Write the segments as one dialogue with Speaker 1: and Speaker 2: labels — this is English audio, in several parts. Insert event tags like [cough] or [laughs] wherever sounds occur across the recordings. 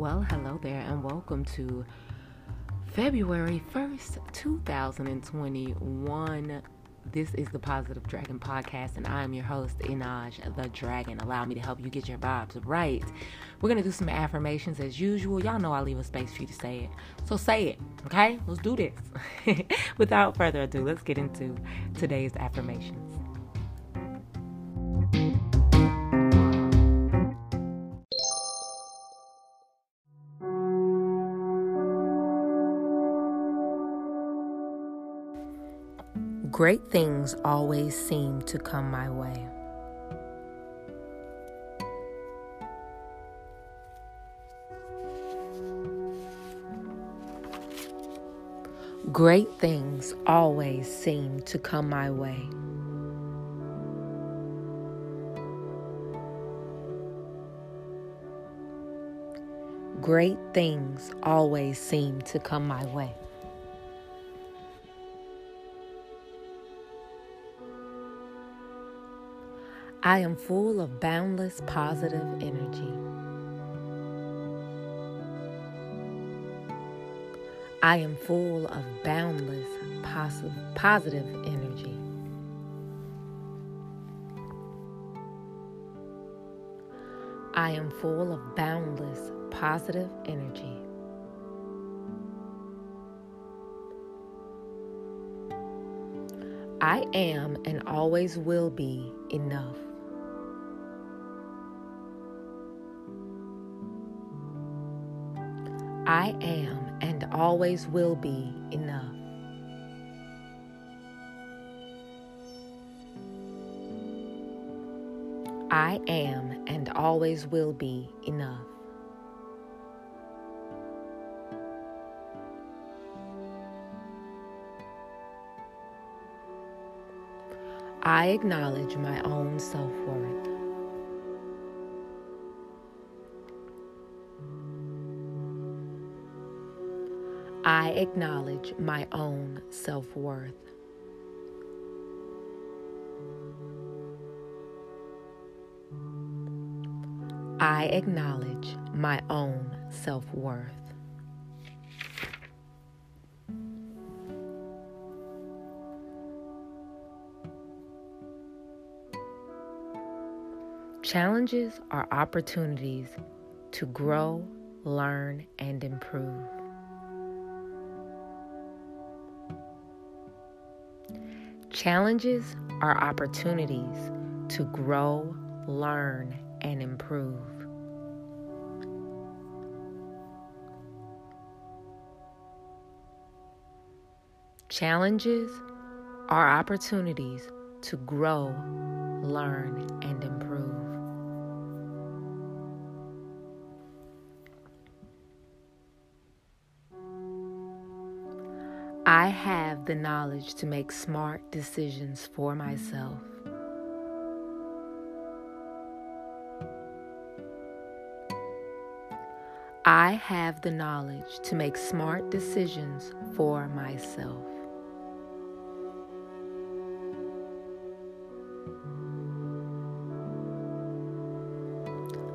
Speaker 1: Well, hello there, and welcome to February 1st, 2021. This is the Positive Dragon Podcast, and I am your host, Inaj the Dragon. Allow me to help you get your vibes right. We're going to do some affirmations as usual. Y'all know I leave a space for you to say it. So say it, okay? Let's do this. [laughs] Without further ado, let's get into today's affirmations. Great things always seem to come my way. Great things always seem to come my way. Great things always seem to come my way. I am full of boundless positive energy. I am full of boundless positive, positive energy. I am full of boundless positive energy. I am and always will be enough. I am and always will be enough. I am and always will be enough. I acknowledge my own self worth. I acknowledge my own self worth. I acknowledge my own self worth. Challenges are opportunities to grow, learn, and improve. Challenges are opportunities to grow, learn, and improve. Challenges are opportunities to grow, learn, and improve. Have the knowledge to make smart decisions for myself. I have the knowledge to make smart decisions for myself.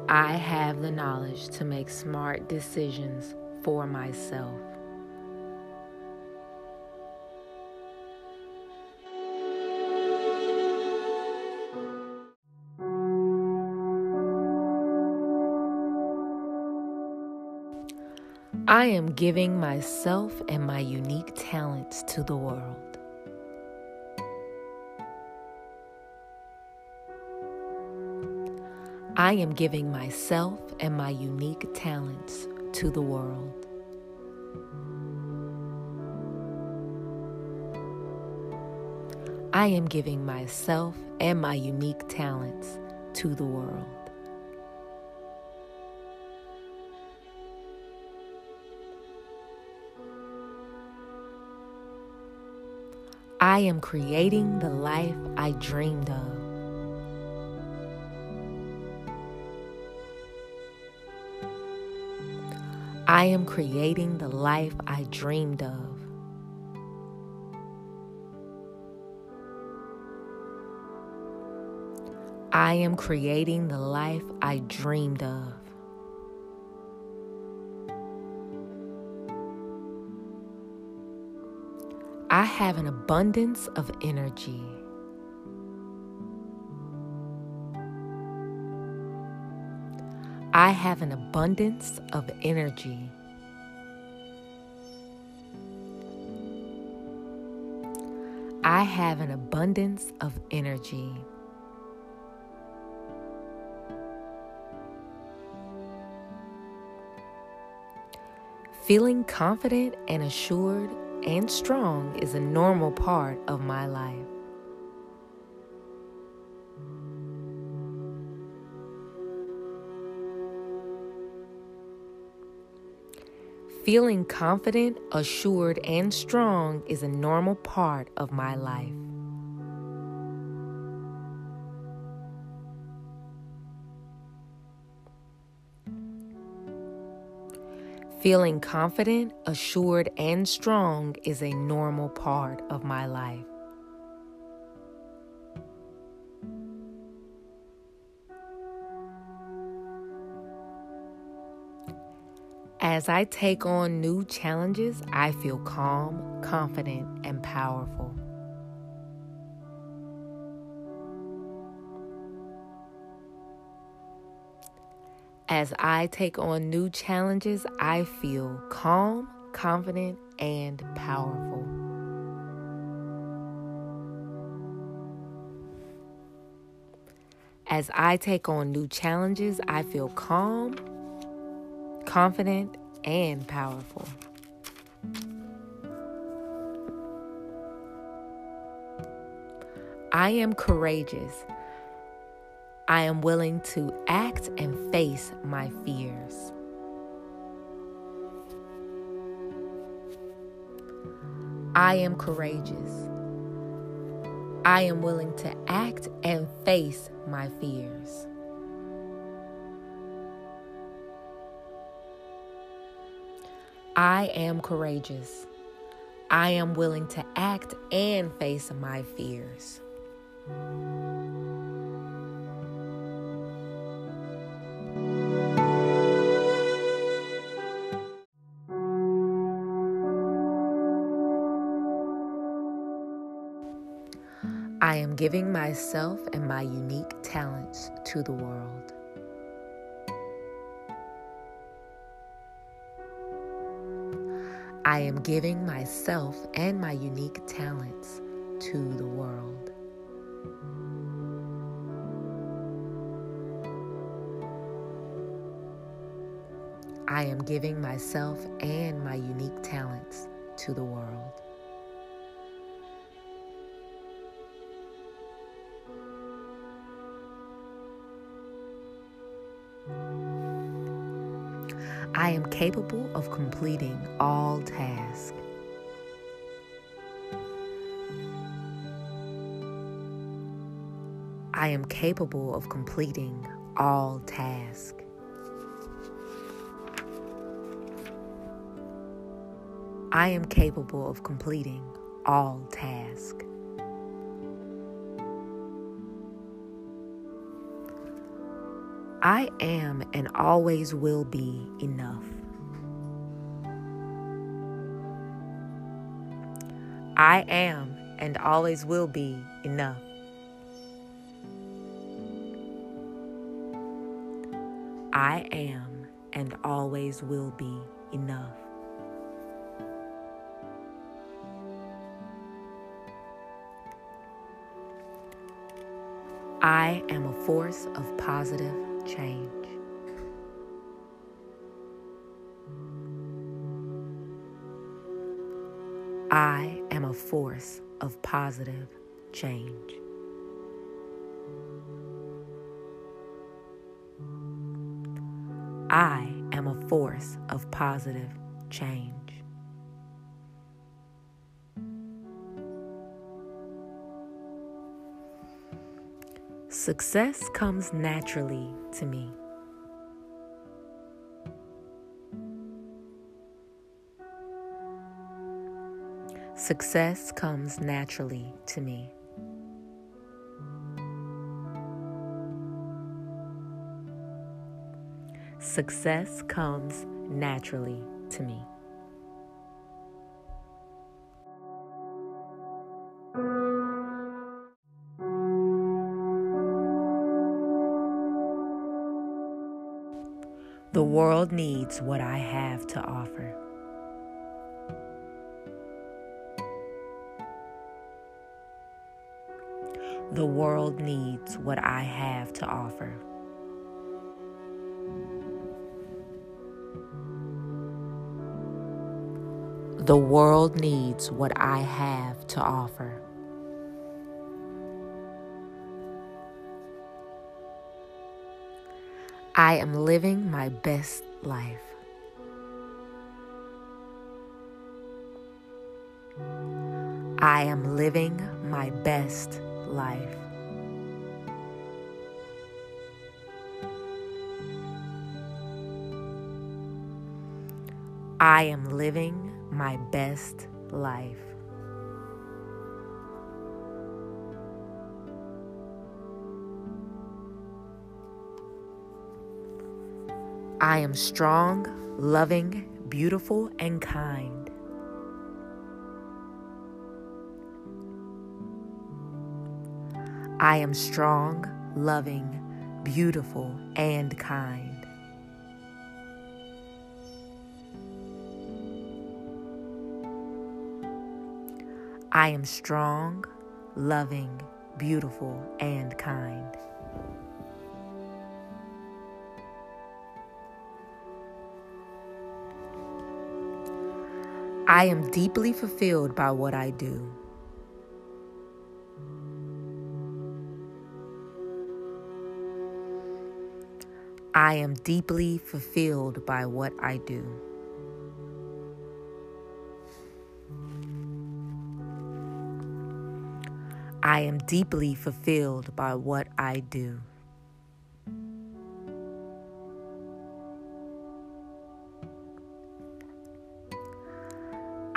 Speaker 1: I have the knowledge to make smart decisions for myself. I am giving myself and my unique talents to the world. I am giving myself and my unique talents to the world. I am giving myself and my unique talents to the world. I am creating the life I dreamed of. I am creating the life I dreamed of. I am creating the life I dreamed of. I have an abundance of energy. I have an abundance of energy. I have an abundance of energy. Feeling confident and assured and strong is a normal part of my life. Feeling confident, assured, and strong is a normal part of my life. Feeling confident, assured, and strong is a normal part of my life. As I take on new challenges, I feel calm, confident, and powerful. As I take on new challenges, I feel calm, confident, and powerful. As I take on new challenges, I feel calm, confident, and powerful. I am courageous. I am willing to act and face my fears. I am courageous. I am willing to act and face my fears. I am courageous. I am willing to act and face my fears. I am giving myself and my unique talents to the world. I am giving myself and my unique talents to the world. I am giving myself and my unique talents to the world. I am capable of completing all tasks. I am capable of completing all tasks. I am capable of completing all tasks. I am and always will be enough. I am and always will be enough. I am and always will be enough. I am a force of positive change. I am a force of positive change. I am a force of positive change. Success comes naturally to me. Success comes naturally to me. Success comes naturally to me. The world needs what I have to offer. The world needs what I have to offer. The world needs what I have to offer. I am living my best life. I am living my best life. I am living my best life. I am strong, loving, beautiful, and kind. I am strong, loving, beautiful, and kind. I am strong, loving, beautiful, and kind. I am deeply fulfilled by what I do. I am deeply fulfilled by what I do. I am deeply fulfilled by what I do.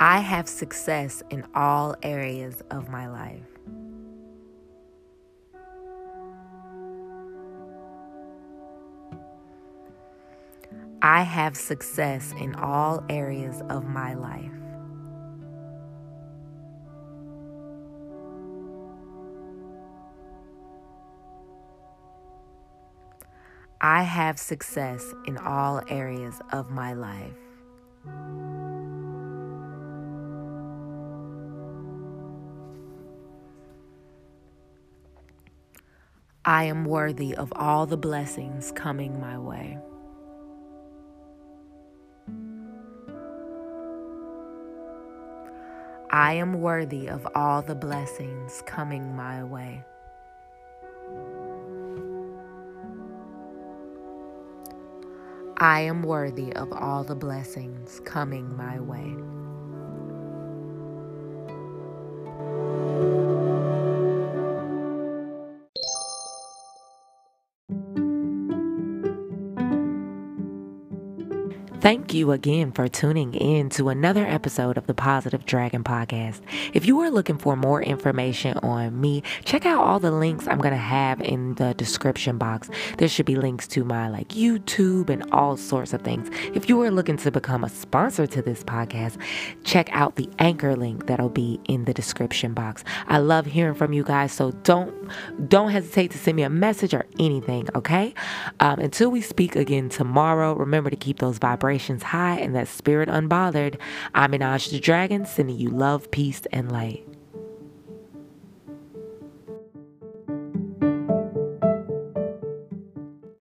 Speaker 1: I have success in all areas of my life. I have success in all areas of my life. I have success in all areas of my life. I am worthy of all the blessings coming my way. I am worthy of all the blessings coming my way. I am worthy of all the blessings coming my way. Thank you again for tuning in to another episode of the Positive Dragon Podcast. If you are looking for more information on me, check out all the links I'm going to have in the description box. There should be links to my like YouTube and all sorts of things. If you are looking to become a sponsor to this podcast, check out the anchor link that'll be in the description box. I love hearing from you guys, so don't don't hesitate to send me a message or anything, okay? Um, until we speak again tomorrow, remember to keep those vibrations high and that spirit unbothered. I'm Inaj the Dragon, sending you love, peace, and light.